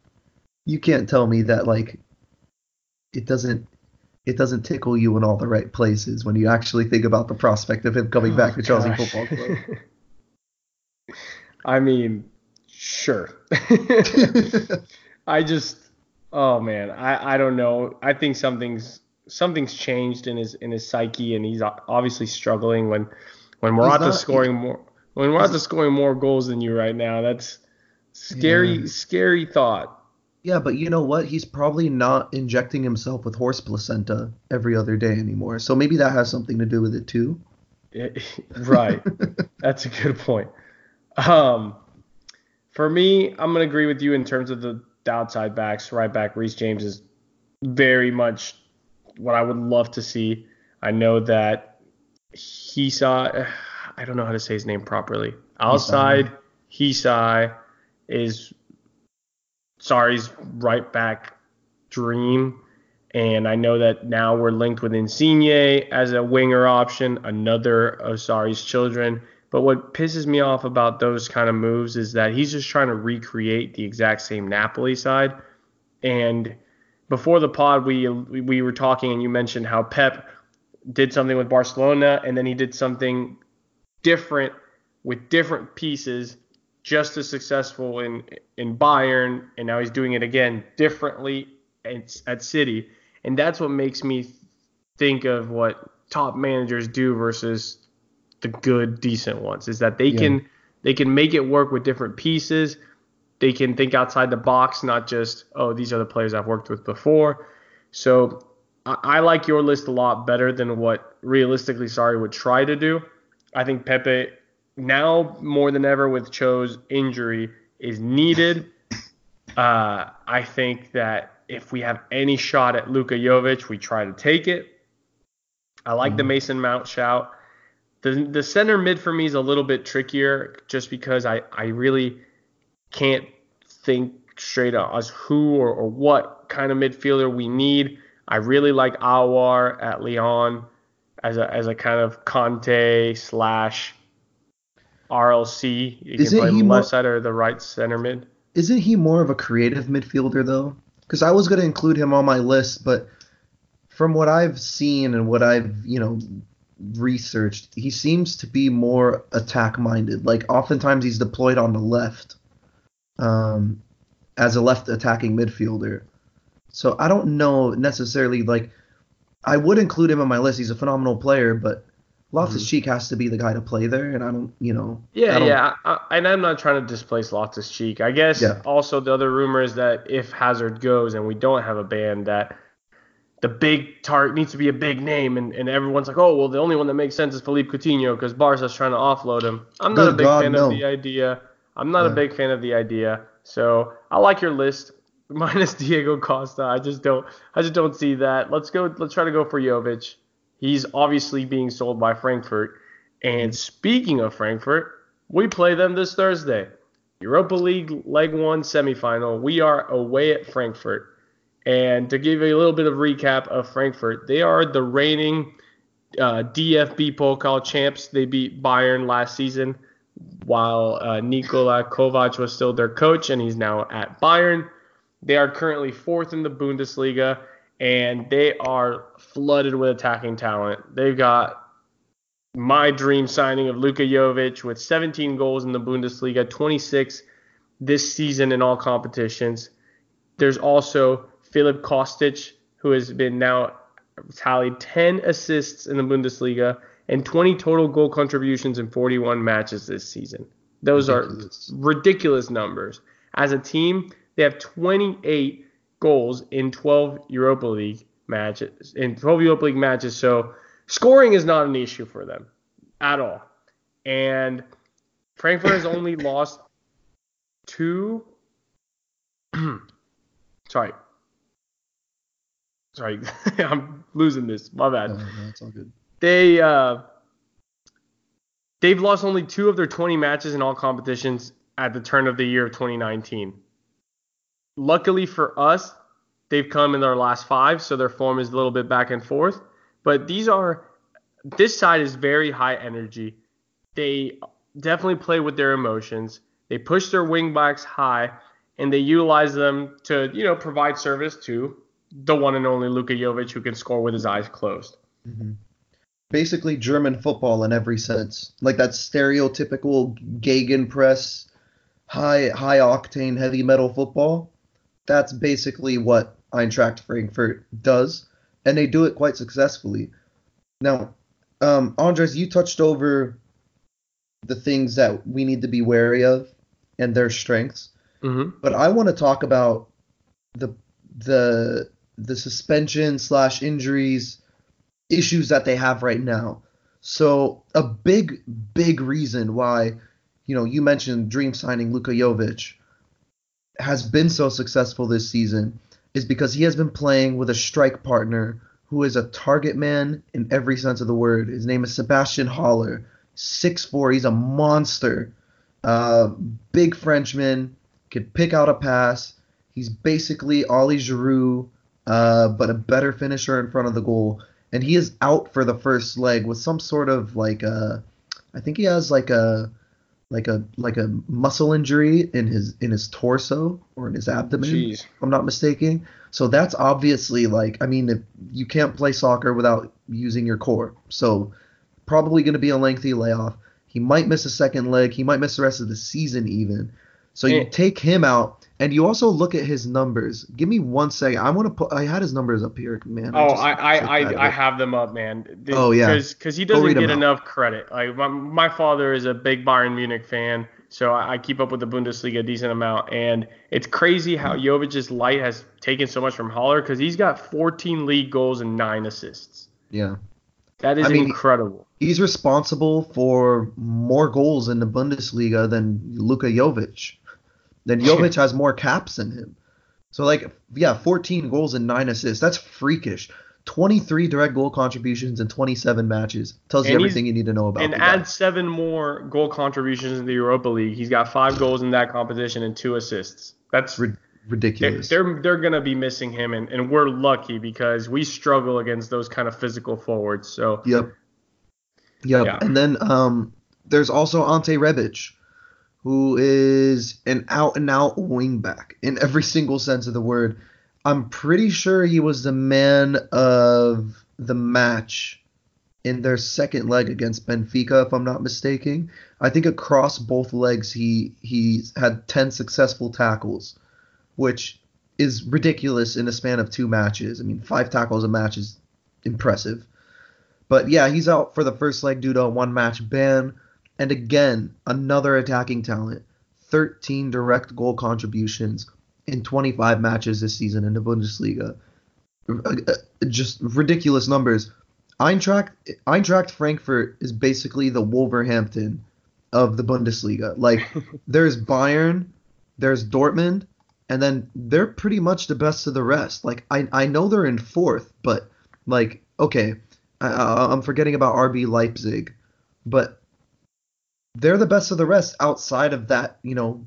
you can't tell me that like it doesn't it doesn't tickle you in all the right places when you actually think about the prospect of him coming oh, back to Chelsea Gosh. Football Club. I mean, sure. I just, oh man, I, I don't know. I think something's something's changed in his in his psyche, and he's obviously struggling when when Morata's not- scoring more when Morata's scoring more goals than you right now. That's scary, Yeah. scary thought. Yeah, but you know what? He's probably not injecting himself with horse placenta every other day anymore. So maybe that has something to do with it too. It- right. That's a good point. Um, for me, I'm gonna agree with you in terms of the outside backs. Right back, Reece James is very much what I would love to see. I know that he saw. I don't know how to say his name properly. Outside, Hysaj is Sarri's right back dream. And I know that now we're linked with Insigne as a winger option, another of Sarri's children. But what pisses me off about those kind of moves is that he's just trying to recreate the exact same Napoli side. And before the pod, we we were talking, and you mentioned how Pep did something with Barcelona, and then he did something different with different pieces, just as successful in in Bayern, and now he's doing it again differently at, at City, and that's what makes me think of what top managers do versus the good, decent ones. Is that they Yeah. can they can make it work with different pieces. They can think outside the box, not just oh these are the players I've worked with before. So I, I like your list a lot better than what realistically Sarri would try to do. I think Pepe now more than ever with Cho's injury is needed. Uh, I think that if we have any shot at Luka Jovic, we try to take it. I like the Mason Mount shout. The the center mid for me is a little bit trickier just because I, I really can't think straight up as who or, or what kind of midfielder we need. I really like Aouar at Lyon as a as a kind of Kante slash RLC. You Isn't can play he left more- side or the right center mid. Isn't he more of a creative midfielder though? Because I was going to include him on my list, but from what I've seen and what I've you know researched, he seems to be more attack minded. Like oftentimes he's deployed on the left, um, as a left attacking midfielder. So I don't know necessarily like I would include him on my list. He's a phenomenal player, but Loftus mm-hmm. Cheek has to be the guy to play there, and I don't, you know. Yeah, I yeah, I, I, and I'm not trying to displace Loftus Cheek. I guess Yeah. also the other rumor is that if Hazard goes and we don't have a band, that the big target needs to be a big name, and, and everyone's like, oh, well, the only one that makes sense is Philippe Coutinho because Barca's trying to offload him. I'm not Good a big God, fan no. of the idea. I'm not a big fan of the idea. So I like your list minus Diego Costa. I just don't, I just don't see that. Let's go. Let's try to go for Jovic. He's obviously being sold by Frankfurt. And speaking of Frankfurt, we play them this Thursday. Europa League Leg 1 semifinal. We are away at Frankfurt. And to give you a little bit of recap of Frankfurt, they are the reigning uh, DFB Pokal champs. They beat Bayern last season while uh, Nikola Kovac was still their coach, and he's now at Bayern. They are currently fourth in the Bundesliga, and they are flooded with attacking talent. They've got my dream signing of Luka Jovic with 17 goals in the Bundesliga, 26 this season in all competitions. There's also Filip Kostic, who has been now tallied 10 assists in the Bundesliga and 20 total goal contributions in 41 matches this season. Those Ridiculous. are ridiculous numbers. As a team, they have 28 goals in 12 Europa League matches. In 12 Europa League matches, so scoring is not an issue for them at all. And Frankfurt has only lost two. sorry. Sorry, I'm losing this. My bad No, no, it's all good. they uh, they've lost only two of their 20 matches in all competitions at the turn of the year of 2019. Luckily for us, they've come in their last five, so their form is a little bit back and forth. But these are this side is very high energy. They definitely play with their emotions. They push their wing backs high, and they utilize them to you know provide service to the one and only Luka Jovic, who can score with his eyes closed. Mm-hmm. Basically, German football in every sense, like that stereotypical Gegenpress, high high octane heavy metal football. That's basically what Eintracht Frankfurt does, and they do it quite successfully. Now, um, Andres, you touched over the things that we need to be wary of and their strengths. Mm-hmm. but I want to talk about the the the suspension slash injuries issues that they have right now. So a big big reason why you know you mentioned dream signing Luka Jovic has been so successful this season is because he has been playing with a strike partner who is a target man in every sense of the word. His name is Sebastian Haller, 6'4", he's a monster. Uh, big Frenchman, could pick out a pass. He's basically Ollie Giroud, uh, but a better finisher in front of the goal. And he is out for the first leg with some sort of like a, I think he has like a, like a like a muscle injury in his in his torso or in his abdomen. Jeez. If I'm not mistaken. So that's obviously like I mean if you can't play soccer without using your core. So probably going to be a lengthy layoff. He might miss a second leg. He might miss the rest of the season even. So you take him out and you also look at his numbers. Give me one second. I want to put. I had his numbers up here, man. Oh, just I I, I, I have them up, man. Oh, yeah. because he doesn't get out. enough credit. Like my, my father is a big Bayern Munich fan, so I, I keep up with the Bundesliga a decent amount, and it's crazy how mm. Jovic's light has taken so much from Haller because he's got 14 league goals and nine assists. Yeah. That is I mean, incredible. He's responsible for more goals in the Bundesliga than Luka Jovic. Then Jovic has more caps than him. So like yeah, 14 goals and 9 assists. That's freakish. 23 direct goal contributions in 27 matches. Tells you And he's- everything you need to know about And guy. add seven more goal contributions in the Europa League. He's got five goals in that competition and two assists. That's Rid- they're ridiculous. they're, they're gonna be missing him, and, and we're lucky because we struggle against those kind of physical forwards. So Yep. Yep. Yeah. And then um, there's also Ante Rebic, who is an out and out wingback in every single sense of the word. I'm pretty sure he was the man of the match in their second leg against Benfica, if I'm not mistaken. I think across both legs he he had 10 successful tackles, which is ridiculous in a span of two matches. I mean, five tackles a match is impressive. But yeah, he's out for the first leg due to a one match ban. And again, another attacking talent. 13 direct goal contributions in 25 matches this season in the Bundesliga. Uh, just ridiculous numbers. Eintracht, Eintracht Frankfurt is basically the Wolverhampton of the Bundesliga. Like, there's Bayern, there's Dortmund, and then they're pretty much the best of the rest. Like, I, I know they're in fourth, but, like, okay, I, I'm forgetting about RB Leipzig, but they're the best of the rest outside of that, you know,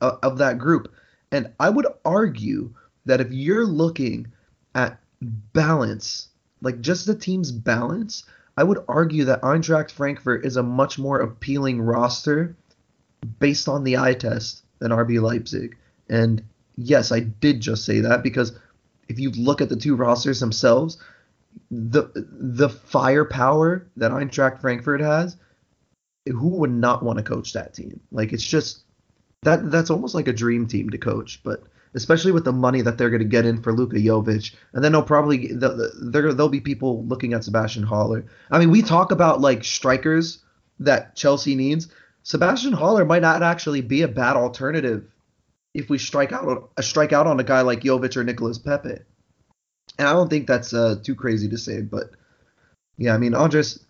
uh, of that group. And I would argue that if you're looking at balance, like just the team's balance, I would argue that Eintracht Frankfurt is a much more appealing roster based on the eye test than RB Leipzig. And yes, I did just say that because if you look at the two rosters themselves, the the firepower that Eintracht Frankfurt has, who would not want to coach that team? Like it's just that that's almost like a dream team to coach, but especially with the money that they're going to get in for Luka Jovic, and then they'll probably there there'll be people looking at Sebastian Haller. I mean, we talk about like strikers that Chelsea needs. Sebastian Haller might not actually be a bad alternative if we strike out a strike out on a guy like Jovic or Nicolas Pepe. And I don't think that's uh, too crazy to say, but yeah, I mean, Andres,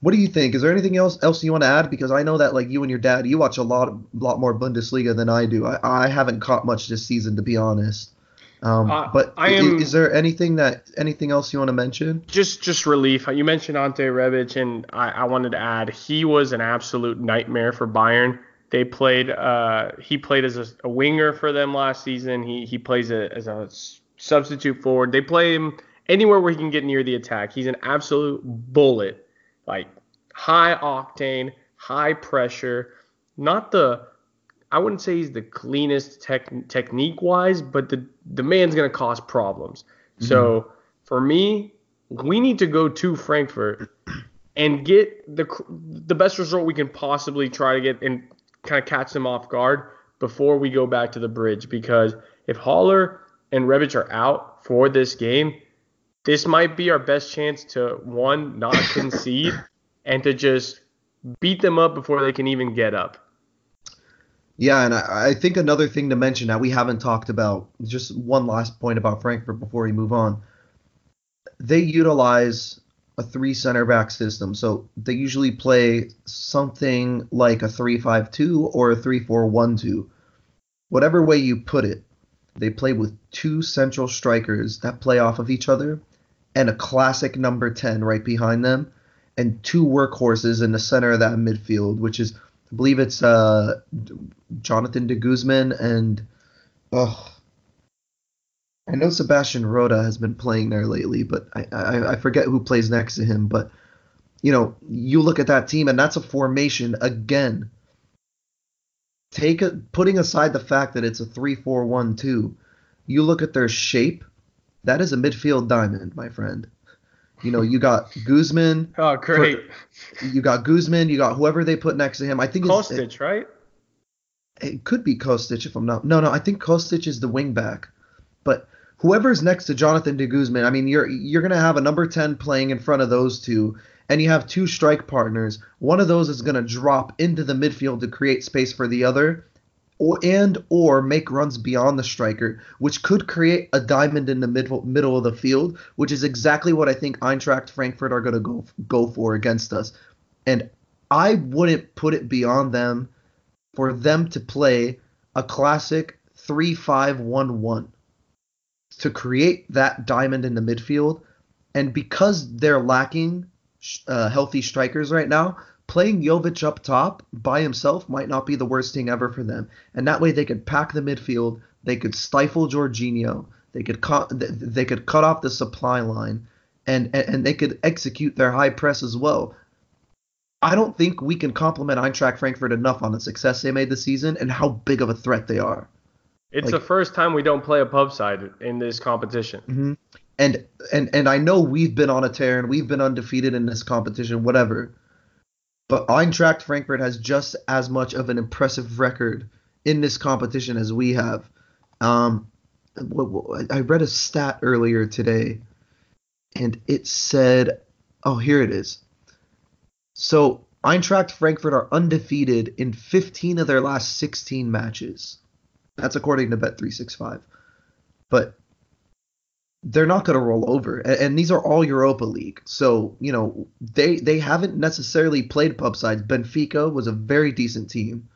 what do you think? Is there anything else else you want to add? Because I know that like you and your dad, you watch a lot lot more Bundesliga than I do. I, I haven't caught much this season, to be honest. Um, uh, but I am, is, is, there anything that anything else you want to mention? Just just relief. You mentioned Ante Rebic, and I, I wanted to add he was an absolute nightmare for Bayern. They played. Uh, he played as a, a winger for them last season. He he plays a, as a substitute forward. They play him anywhere where he can get near the attack. He's an absolute bullet, like high octane, high pressure. Not the, I wouldn't say he's the cleanest tech, technique wise, but the the man's gonna cause problems. Mm-hmm. So for me, we need to go to Frankfurt and get the the best result we can possibly try to get and kind of catch them off guard before we go back to the bridge because if Haller and Rebic are out for this game, this might be our best chance to one not concede and to just beat them up before they can even get up. Yeah, and I, I, think another thing to mention that we haven't talked about, just one last point about Frankfurt before we move on. They utilize a three center back system. So they usually play something like a 3 5 2 or a 3 4 1 2. Whatever way you put it, they play with two central strikers that play off of each other and a classic number 10 right behind them and two workhorses in the center of that midfield, which is, I believe it's uh, Jonathan de Guzman and, oh, I know Sebastian Rode has been playing there lately, but I, I, I forget who plays next to him. But, you know, you look at that team and that's a formation again take a, putting aside the fact that it's a 3-4-1-2, you look at their shape, that is a midfield diamond, my friend. You know, you got Guzman. Oh, great. For, you got Guzman. You got whoever they put next to him. I think Kostic, it, right? It could be Kostic if I'm not. No, no. I think Kostic is the wingback. But whoever's next to Jonathan de Guzman, I mean, you're you're gonna have a number ten playing in front of those two, and you have two strike partners, one of those is going to drop into the midfield to create space for the other, or and or make runs beyond the striker, which could create a diamond in the middle middle of the field, which is exactly what I think Eintracht Frankfurt are going to go go for against us. And I wouldn't put it beyond them for them to play a classic 3-5-1-1 to create that diamond in the midfield. And because they're lacking uh, healthy strikers right now, playing Jovic up top by himself might not be the worst thing ever for them. And that way they could pack the midfield, they could stifle Jorginho, they could cut they could cut off the supply line, and and they could execute their high press as well. I don't think we can compliment Eintracht Frankfurt enough on the success they made this season and how big of a threat they are. It's like, the first time we don't play a pub side in this competition. Mm-hmm and and and I know we've been on a tear and we've been undefeated in this competition, whatever. But Eintracht Frankfurt has just as much of an impressive record in this competition as we have. Um, I read a stat earlier today, and it said, "Oh, here it is." So Eintracht Frankfurt are undefeated in 15 of their last 16 matches. That's according to Bet365. But they're not going to roll over, and, and, these are all Europa League. So you know they they haven't necessarily played pub sides. Benfica was a very decent team,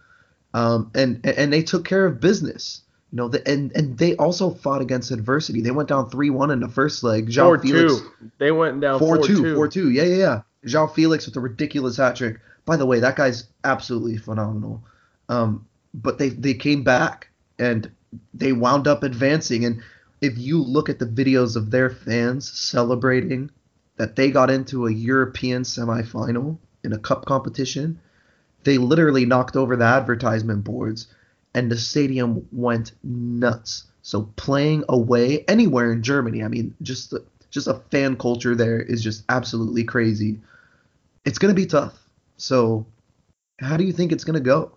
um, and and they took care of business. You know, the, and and they also fought against adversity. They went down three one in the first leg. João four Felix, two. They went down four, four two, two. Four two. Yeah, yeah, yeah. Jean Felix with a ridiculous hat trick. By the way, that guy's absolutely phenomenal. Um, but they they came back and they wound up advancing. And if you look at the videos of their fans celebrating that they got into a European semifinal in a cup competition, they literally knocked over the advertisement boards and the stadium went nuts. So playing away anywhere in Germany, I mean, just just a fan culture there is just absolutely crazy. It's going to be tough. So, how do you think it's going to go?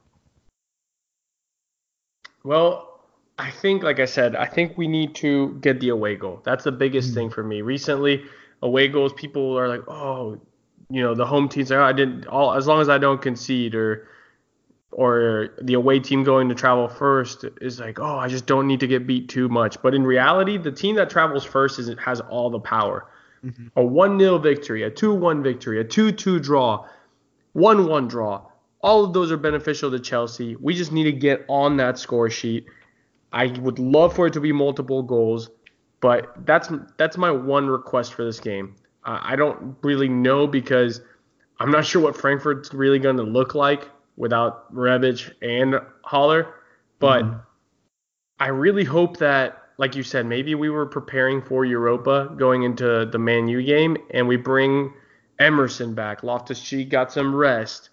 Well, I think, like I said, I think we need to get the away goal. That's the biggest mm thing for me. Recently, away goals, people are like, oh, you know, the home team's like, oh, I didn't, all as long as I don't concede or or the away team going to travel first is like, oh, I just don't need to get beat too much. But in reality, the team that travels first is has all the power. Mm-hmm. A 1 0 victory, a 2 1 victory, a 2 2 draw, 1 1 draw. All of those are beneficial to Chelsea. We just need to get on that score sheet. I would love for it to be multiple goals, but that's that's my one request for this game. Uh, I don't really know because I'm not sure what Frankfurt's really going to look like without Rebic and Haller, But mm-hmm. I really hope that, like you said, maybe we were preparing for Europa going into the Man U game, and we bring Emerson back. Loftus Cheek got some rest.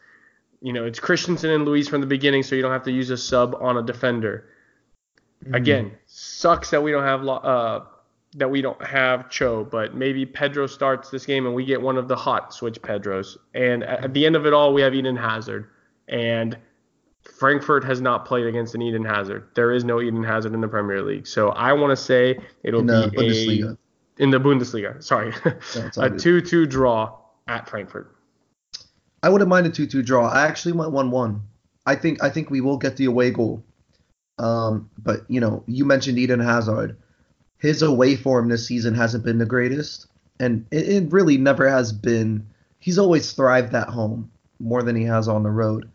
You know, it's Christensen and Luiz from the beginning, so you don't have to use a sub on a defender. Mm-hmm. Again, sucks that we don't have uh, that we don't have Cho, but maybe Pedro starts this game and we get one of the hot switch Pedros. And at the end of it all, we have Eden Hazard and Frankfurt has not played against an Eden Hazard. There is no Eden Hazard in the Premier League. So I want to say it'll be a in the Bundesliga. Sorry, a two-two draw at Frankfurt. I wouldn't mind a two-two draw. I actually went one-one. I think I think we will get the away goal. Um, but you know, you mentioned Eden Hazard. His away form this season hasn't been the greatest, and it, it really never has been. He's always thrived at home more than he has on the road.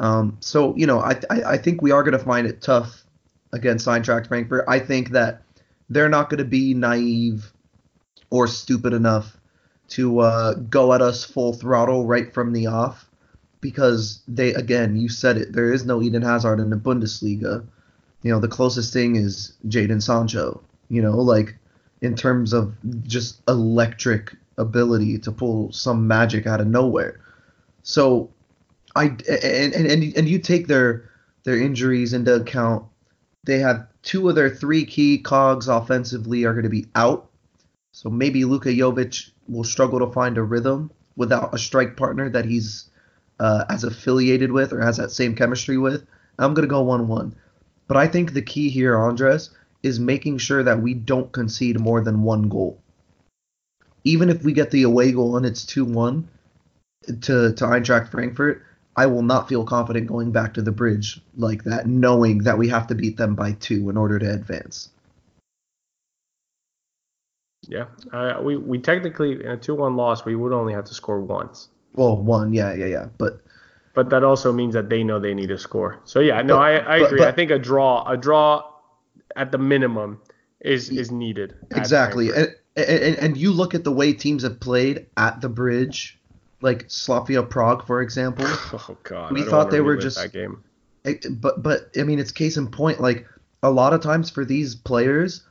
Um, so you know, I, I, I think we are going to find it tough against Eintracht Frankfurt. I think that they're not going to be naive or stupid enough to uh, go at us full throttle right from the off because they again you said it there is no Eden Hazard in the Bundesliga. You know the closest thing is Jadon Sancho. You know like in terms of just electric ability to pull some magic out of nowhere. So I and and and you take their their injuries into account. They have two of their three key cogs offensively are going to be out. So maybe Luka Jovic will struggle to find a rhythm without a strike partner that he's uh, as affiliated with or has that same chemistry with. I'm going to go 1 1. But I think the key here, Andres, is making sure that we don't concede more than one goal. Even if we get the away goal and it's 2 1 to, to Eintracht Frankfurt, I will not feel confident going back to the bridge like that, knowing that we have to beat them by two in order to advance. Yeah, uh, we we technically in a two-one loss, we would only have to score once. Well, one, yeah, yeah, yeah, but but that also means that they know they need to score. So yeah, no, but, I, I agree. But, I think a draw, a draw at the minimum is is needed. Exactly, and, and and you look at the way teams have played at the bridge like Slavia Prague, for example. Oh God, we thought they were just that game. But but I mean, it's case in point. Like a lot of times for these players,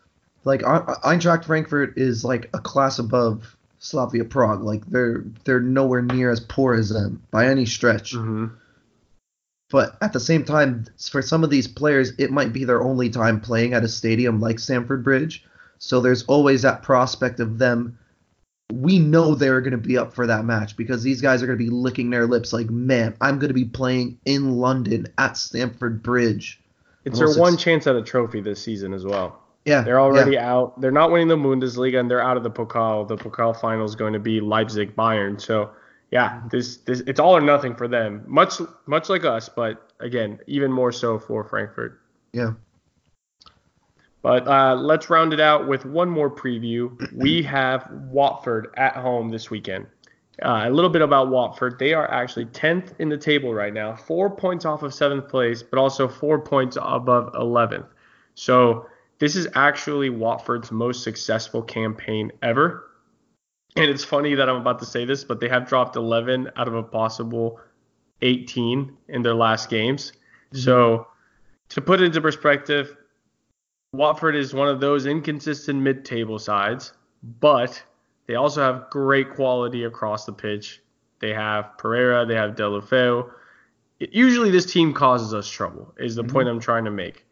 like Eintracht Frankfurt is like a class above Slavia Prague. Like they're they're nowhere near as poor as them by any stretch. Mm-hmm. But at the same time, for some of these players, it might be their only time playing at a stadium like Stamford Bridge. So there's always that prospect of them we know they're going to be up for that match because these guys are going to be licking their lips like, man, I'm going to be playing in London at Stamford Bridge. It's their one chance at a trophy this season as well. Yeah, They're already yeah. out. They're not winning the Bundesliga and they're out of the Pokal. The Pokal final is going to be Leipzig Bayern. So yeah, this this it's all or nothing for them. Much much like us, but again, even more so for Frankfurt. Yeah. But uh, let's round it out with one more preview. We have Watford at home this weekend. Uh, a little bit about Watford. They are actually 10th in the table right now, four points off of seventh place, but also four points above 11th. So this is actually Watford's most successful campaign ever. And it's funny that I'm about to say this, but they have dropped 11 out of a possible 18 in their last games. Mm-hmm. So to put it into perspective, Watford is one of those inconsistent mid-table sides, but they also have great quality across the pitch. They have Pereira, they have Deulofeu. Usually this team causes us trouble, is the mm-hmm. point I'm trying to make.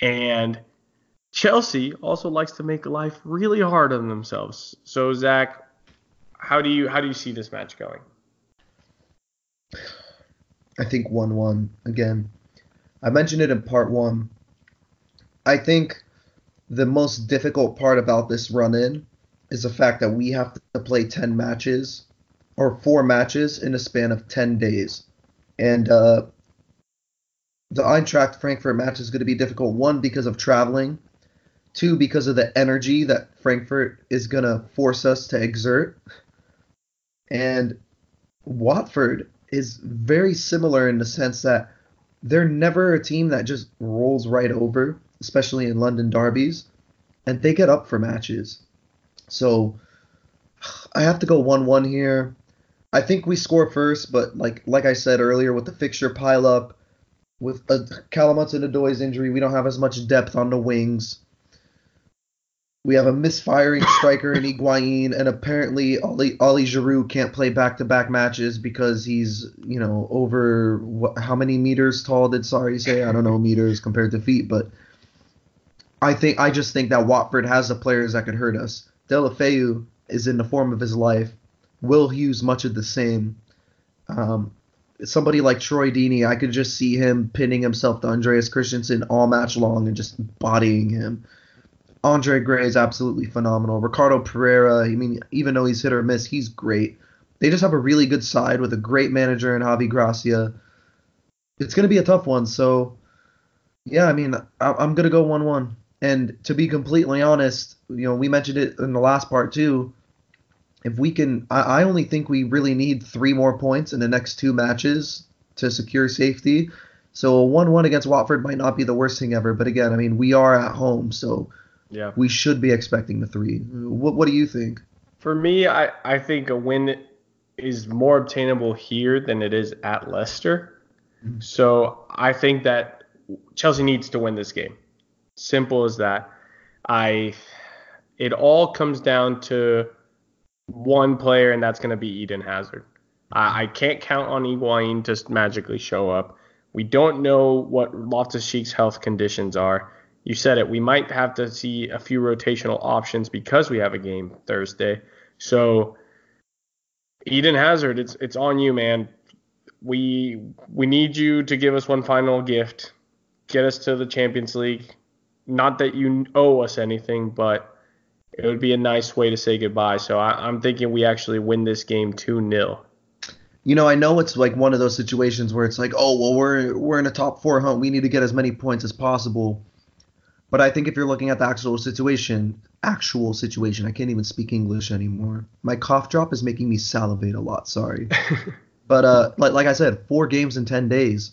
And Chelsea also likes to make life really hard on themselves. So Zach, how do you how do you see this match going? I think one one again. I mentioned it in part one. I think the most difficult part about this run in is the fact that we have to play 10 matches or four matches in a span of 10 days. And uh, the Eintracht Frankfurt match is going to be difficult. One, because of traveling. Two, because of the energy that Frankfurt is going to force us to exert. And Watford is very similar in the sense that they're never a team that just rolls right over, especially in London derbies, and they get up for matches. So I have to go 1-1 here. I think we score first, but like like I said earlier, with the fixture pile up, with a Callum Hudson-Odoi's injury, we don't have as much depth on the wings. We have a misfiring striker in Higuain, and apparently Ollie Giroud can't play back-to-back matches because he's, you know, over what, how many meters tall did Sarri say? I don't know meters compared to feet, but I think I just think that Watford has the players that could hurt us. Deulofeu is in the form of his life. Will Hughes much of the same. Um, somebody like Troy Deeney, I could just see him pinning himself to Andreas Christensen all match long and just bodying him. Andre Gray is absolutely phenomenal. Ricardo Pereira, I mean, even though he's hit or miss, he's great. They just have a really good side with a great manager in Javi Gracia. It's going to be a tough one. So, yeah, I mean, I, am going to go 1 1. And to be completely honest, you know, we mentioned it in the last part too. If we can, I, I only think we really need three more points in the next two matches to secure safety. So a 1 1 against Watford might not be the worst thing ever. But again, I mean, we are at home. So yeah. We should be expecting the three. What What do you think? For me, I, I think a win is more obtainable here than it is at Leicester. Mm-hmm. So I think that Chelsea needs to win this game. Simple as that. I it all comes down to one player, and that's going to be Eden Hazard. I, I can't count on Higuain to magically show up. We don't know what Loftus Cheek's health conditions are you said it. We might have to see a few rotational options because we have a game Thursday. So Eden Hazard, it's it's on you, man. We we need you to give us one final gift. Get us to the Champions League. Not that you owe us anything, but it would be a nice way to say goodbye. So I, am thinking we actually win this game 2 0. You know, I know it's like one of those situations where it's like, oh well, we're we're in a top four hunt. We need to get as many points as possible. But I think if you're looking at the actual situation, actual situation, I can't even speak English anymore. My cough drop is making me salivate a lot. Sorry. but uh, like like I said, four games in ten days.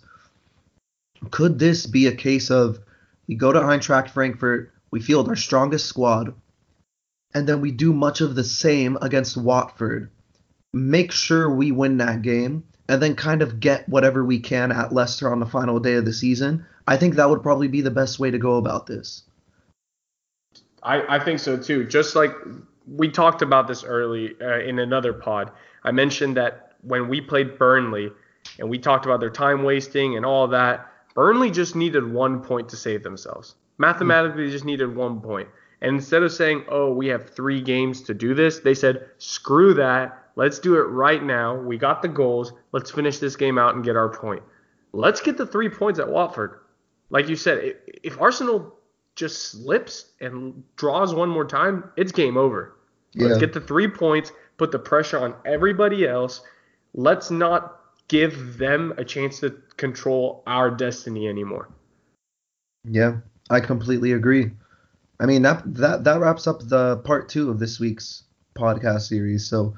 Could this be a case of we go to Eintracht Frankfurt, we field our strongest squad, and then we do much of the same against Watford, make sure we win that game, and then kind of get whatever we can at Leicester on the final day of the season, I think that would probably be the best way to go about this. I, I think so too. Just like we talked about this early uh, in another pod, I mentioned that when we played Burnley and we talked about their time wasting and all that, Burnley just needed one point to save themselves. Mathematically, they just needed one point. And instead of saying, oh, we have three games to do this, they said, screw that. Let's do it right now. We got the goals. Let's finish this game out and get our point. Let's get the three points at Watford like you said, if Arsenal just slips and draws one more time, it's game over. Yeah. Let's get the three points, put the pressure on everybody else. Let's not give them a chance to control our destiny anymore. Yeah, I completely agree. I mean that that that wraps up the part two of this week's podcast series. So,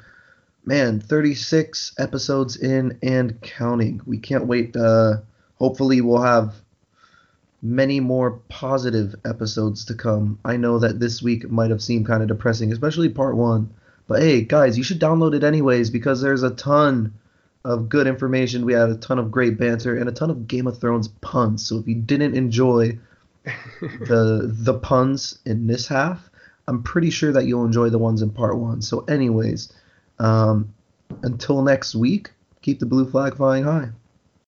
man, 36 episodes in and counting. We can't wait. Uh, hopefully, we'll have many more positive episodes to come. I know that this week might have seemed kind of depressing, especially part one. But hey, guys, you should download it anyways because there's a ton of good information. We had a ton of great banter and a ton of Game of Thrones puns. So if you didn't enjoy the the puns in this half, I'm pretty sure that you'll enjoy the ones in part one. So, anyways, um, until next week, keep the blue flag flying high.